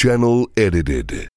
Channel edited.